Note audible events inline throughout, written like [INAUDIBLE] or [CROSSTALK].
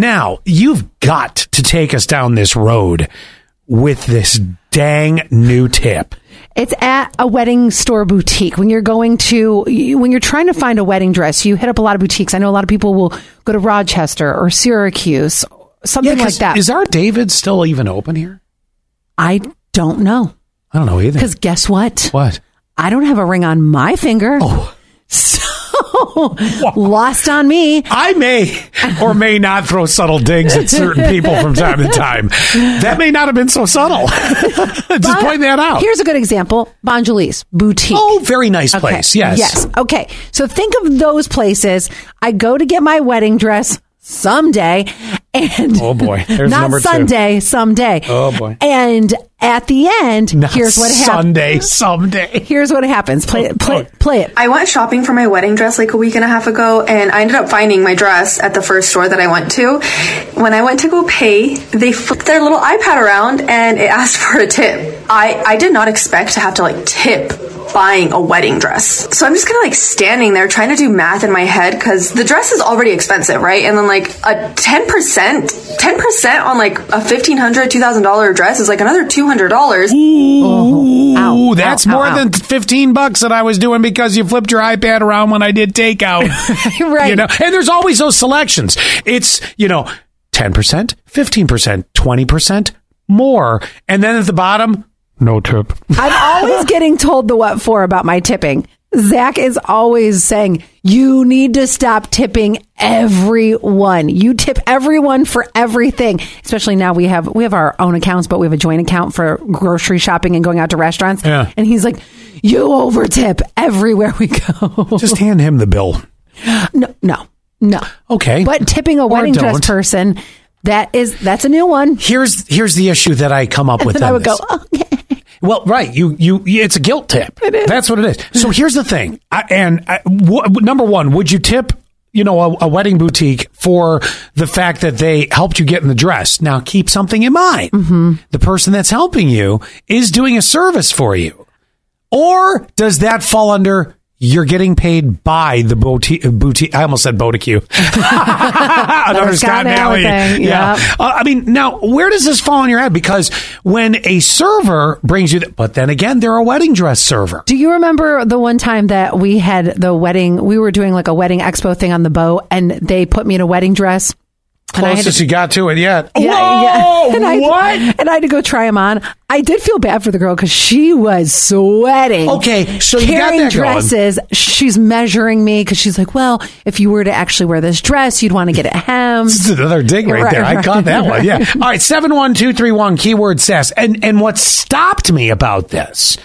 Now, you've got to take us down this road with this dang new tip. It's at a wedding store boutique. When you're going to, when you're trying to find a wedding dress, you hit up a lot of boutiques. I know a lot of people will go to Rochester or Syracuse, something like that. Is our David still even open here? I don't know. I don't know either. Because guess what? What? I don't have a ring on my finger. Oh. So [LAUGHS] lost on me. I may or may not throw subtle digs at certain people from time to time. That may not have been so subtle. [LAUGHS] Just But point that out. Here's a good example Bonjali's Boutique. Oh, very nice place. Yes. Yes. Okay. So think of those places. I go to get my wedding dress someday and Oh, boy. [LAUGHS] There's not number two. Sunday, someday. Oh, boy. And at the end, Not here's what happens. Sunday, someday. Here's what happens. Play it, play, it, oh. play it. I went shopping for my wedding dress like a week and a half ago, and I ended up finding my dress at the first store that I went to. When I went to go pay, they flipped their little iPad around and it [LAUGHS] asked for a tip. I, I did not expect to have to like tip buying a wedding dress. So I'm just kind of like standing there trying to do math in my head because the dress is already expensive, right? And then like a 10%, 10% on like a $1,500, $2,000 dress is like another $200. Ooh, oh, Ow, that's ow, more ow, ow. than 15 bucks that I was doing because you flipped your iPad around when I did takeout. [LAUGHS] Right. You know, and there's always those selections. It's, you know, 10%, 15%, 20% more. And then at the bottom, no tip. I'm always getting told the what for about my tipping. Zach is always saying, you need to stop tipping everyone. You tip everyone for everything. Especially now we have, we have our own accounts, but we have a joint account for grocery shopping and going out to restaurants. Yeah. And he's like, you over tip everywhere we go. Just hand him the bill. no, no, no. Okay. But tipping a wedding dress don't. person, that is, that's a new one. Here's here's the issue that I come up [LAUGHS] with. And I would go, okay. Well, right. You, you, it's a guilt tip. It is. That's what it is. So here's the thing. I, and I, w- number one, would you tip, you know, a, a wedding boutique for the fact that they helped you get in the dress? Now keep something in mind. Mm-hmm. The person that's helping you is doing a service for you. Or does that fall under you're getting paid by the boutique? boutique I almost said boutique. [LAUGHS] Another Scott Alley thing, Yeah. yep. Uh, I mean, now where does this fall in your head? Because when a server brings you, the, but then again, they're a wedding dress server. Do you remember the one time that we had the wedding? We were doing like a wedding expo thing on the boat, and they put me in a wedding dress. I Closest to- you got to it yet. Yeah, Whoa! yeah. And I, what? And I had to go try them on. I did feel bad for the girl because she was sweating. Okay, so you got carrying that going. dresses. She's measuring me because she's like, "Well, if you were to actually wear this dress, you'd want to get it hemmed." This is another dig right, Right, there. I right, caught that one. right. Yeah. All right. Seven one two three one. Keyword sass. And and what stopped me about this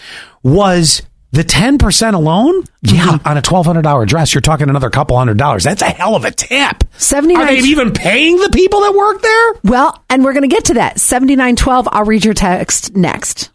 was the ten percent alone. Yeah, on a twelve hundred dollar dress, you're talking another couple hundred dollars. That's a hell of a tip. 79 Are they even paying the people that work there? Well, and we're going to get to that. Seventy nine twelve. I'll read your text next.